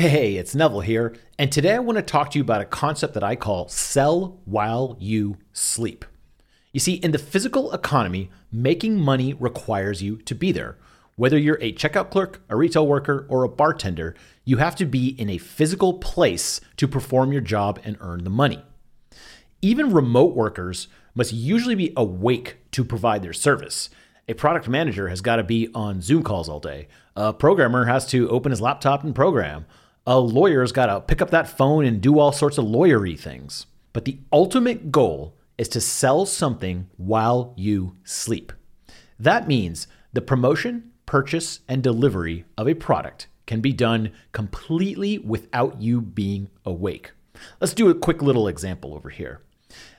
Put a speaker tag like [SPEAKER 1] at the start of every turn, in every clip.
[SPEAKER 1] Hey, it's Neville here, and today I want to talk to you about a concept that I call sell while you sleep. You see, in the physical economy, making money requires you to be there. Whether you're a checkout clerk, a retail worker, or a bartender, you have to be in a physical place to perform your job and earn the money. Even remote workers must usually be awake to provide their service. A product manager has got to be on Zoom calls all day. A programmer has to open his laptop and program. A lawyer's got to pick up that phone and do all sorts of lawyery things. But the ultimate goal is to sell something while you sleep. That means the promotion, purchase, and delivery of a product can be done completely without you being awake. Let's do a quick little example over here.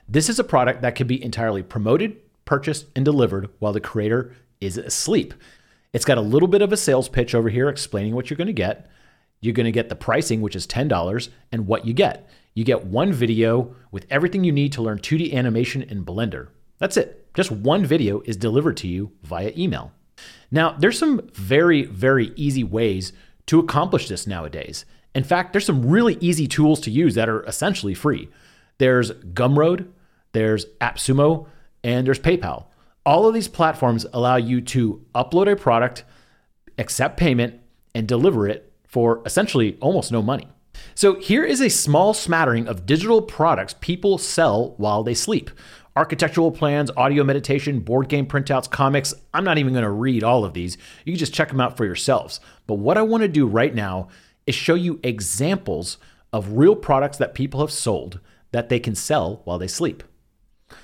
[SPEAKER 1] This is a product that can be entirely promoted, purchased, and delivered while the creator is asleep. It's got a little bit of a sales pitch over here explaining what you're going to get. You're going to get the pricing, which is $10, and what you get. You get one video with everything you need to learn 2D animation in Blender. That's it. Just one video is delivered to you via email. Now, there's some very, very easy ways to accomplish this nowadays. In fact, there's some really easy tools to use that are essentially free. There's Gumroad, there's AppSumo, and there's PayPal. All of these platforms allow you to upload a product, accept payment, and deliver it for essentially almost no money. So here is a small smattering of digital products people sell while they sleep. Architectural plans, audio meditation, board game printouts, comics. I'm not even going to read all of these. You can just check them out for yourselves. But what I want to do right now is show you examples of real products that people have sold that they can sell while they sleep.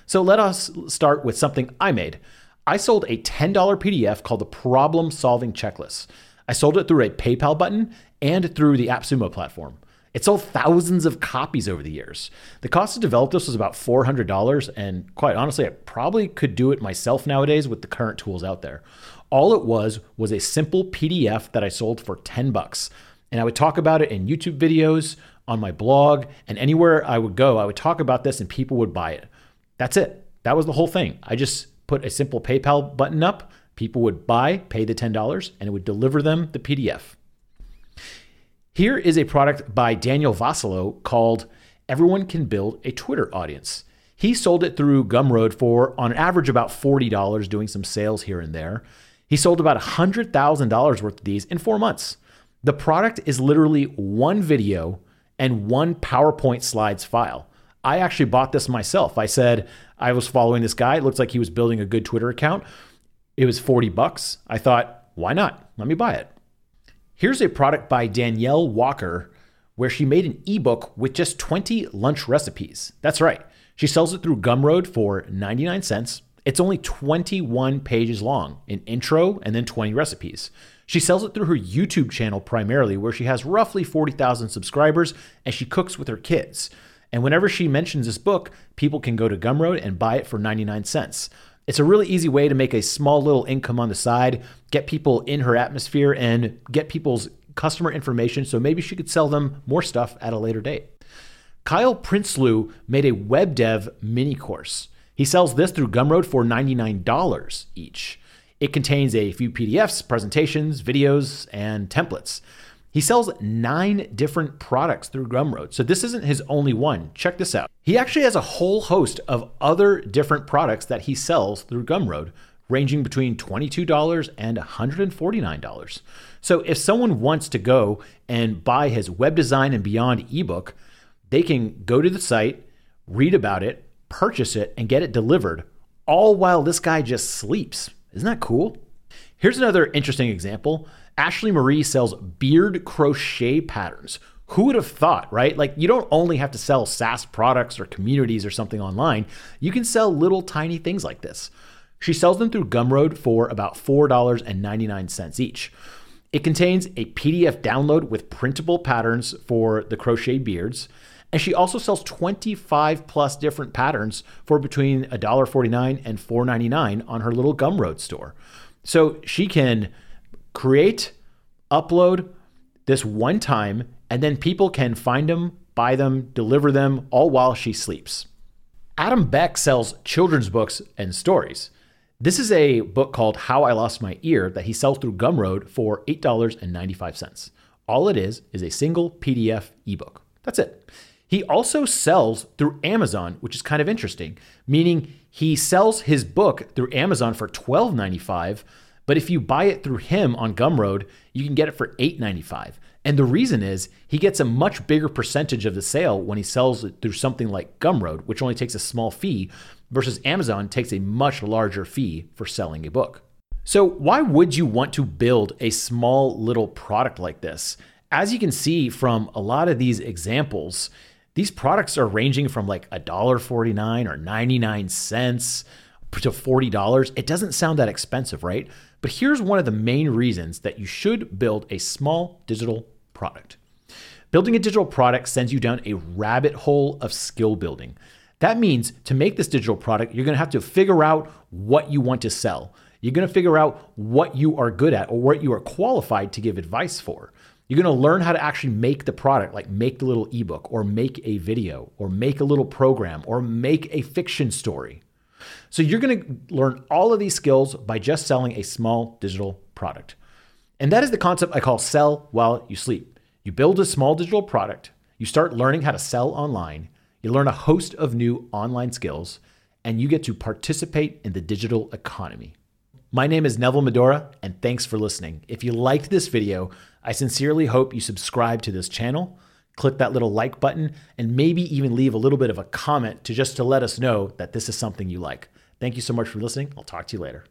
[SPEAKER 1] So let us start with something I made. I sold a $10 PDF called the Problem Solving Checklist. I sold it through a PayPal button and through the AppSumo platform. It sold thousands of copies over the years. The cost to develop this was about $400, and quite honestly, I probably could do it myself nowadays with the current tools out there. All it was was a simple PDF that I sold for 10 bucks. And I would talk about it in YouTube videos, on my blog, and anywhere I would go, I would talk about this and people would buy it. That's it. That was the whole thing. I just put a simple PayPal button up. People would buy, pay the $10, and it would deliver them the PDF. Here is a product by Daniel Vassallo called Everyone Can Build a Twitter Audience. He sold it through Gumroad for, on average, about $40, doing some sales here and there. He sold about $100,000 worth of these in four months. The product is literally one video and one PowerPoint slides file. I actually bought this myself. I said I was following this guy. It looks like he was building a good Twitter account. It was 40 bucks. I thought, why not? Let me buy it. Here's a product by Danielle Walker where she made an ebook with just 20 lunch recipes. That's right. She sells it through Gumroad for 99 cents. It's only 21 pages long, an intro and then 20 recipes. She sells it through her YouTube channel primarily, where she has roughly 40,000 subscribers and she cooks with her kids. And whenever she mentions this book, people can go to Gumroad and buy it for 99 cents. It's a really easy way to make a small little income on the side, get people in her atmosphere, and get people's customer information so maybe she could sell them more stuff at a later date. Kyle Prinsloo made a web dev mini course. He sells this through Gumroad for $99 each. It contains a few PDFs, presentations, videos, and templates. He sells nine different products through Gumroad. So this isn't his only one. Check this out. He actually has a whole host of other different products that he sells through Gumroad, ranging between $22 and $149. So if someone wants to go and buy his web design and beyond ebook, they can go to the site, read about it, purchase it, and get it delivered, all while this guy just sleeps. Isn't that cool? Here's another interesting example. Ashley Marie sells beard crochet patterns. Who would have thought, right? Like, you don't only have to sell SaaS products or communities or something online, you can sell little tiny things like this. She sells them through Gumroad for about $4.99 each. It contains a PDF download with printable patterns for the crochet beards. And she also sells 25 plus different patterns for between $1.49 and $4.99 on her little Gumroad store. So she can create, upload this one time, and then people can find them, buy them, deliver them, all while she sleeps. Adam Beck sells children's books and stories. This is a book called How I Lost My Ear that he sells through Gumroad for $8.95. All it is is a single PDF ebook. That's it. He also sells through Amazon, which is kind of interesting, meaning he sells his book through Amazon for $12.95, but if you buy it through him on Gumroad, you can get it for $8.95. And the reason is he gets a much bigger percentage of the sale when he sells it through something like Gumroad, which only takes a small fee, versus Amazon takes a much larger fee for selling a book. So, why would you want to build a small little product like this? As you can see from a lot of these examples, these products are ranging from like $1.49 or 99 cents to $40. It doesn't sound that expensive, right? But here's one of the main reasons that you should build a small digital product. Building a digital product sends you down a rabbit hole of skill building. That means to make this digital product, you're gonna have to figure out what you want to sell. You're gonna figure out what you are good at or what you are qualified to give advice for. You're going to learn how to actually make the product, like make the little ebook or make a video or make a little program or make a fiction story. So you're going to learn all of these skills by just selling a small digital product. And that is the concept I call sell while you sleep. You build a small digital product, you start learning how to sell online, you learn a host of new online skills, and you get to participate in the digital economy. My name is Neville Medhora, and thanks for listening. If you liked this video, I sincerely hope you subscribe to this channel, click that little like button, and maybe even leave a little bit of a comment to just to let us know that this is something you like. Thank you so much for listening. I'll talk to you later.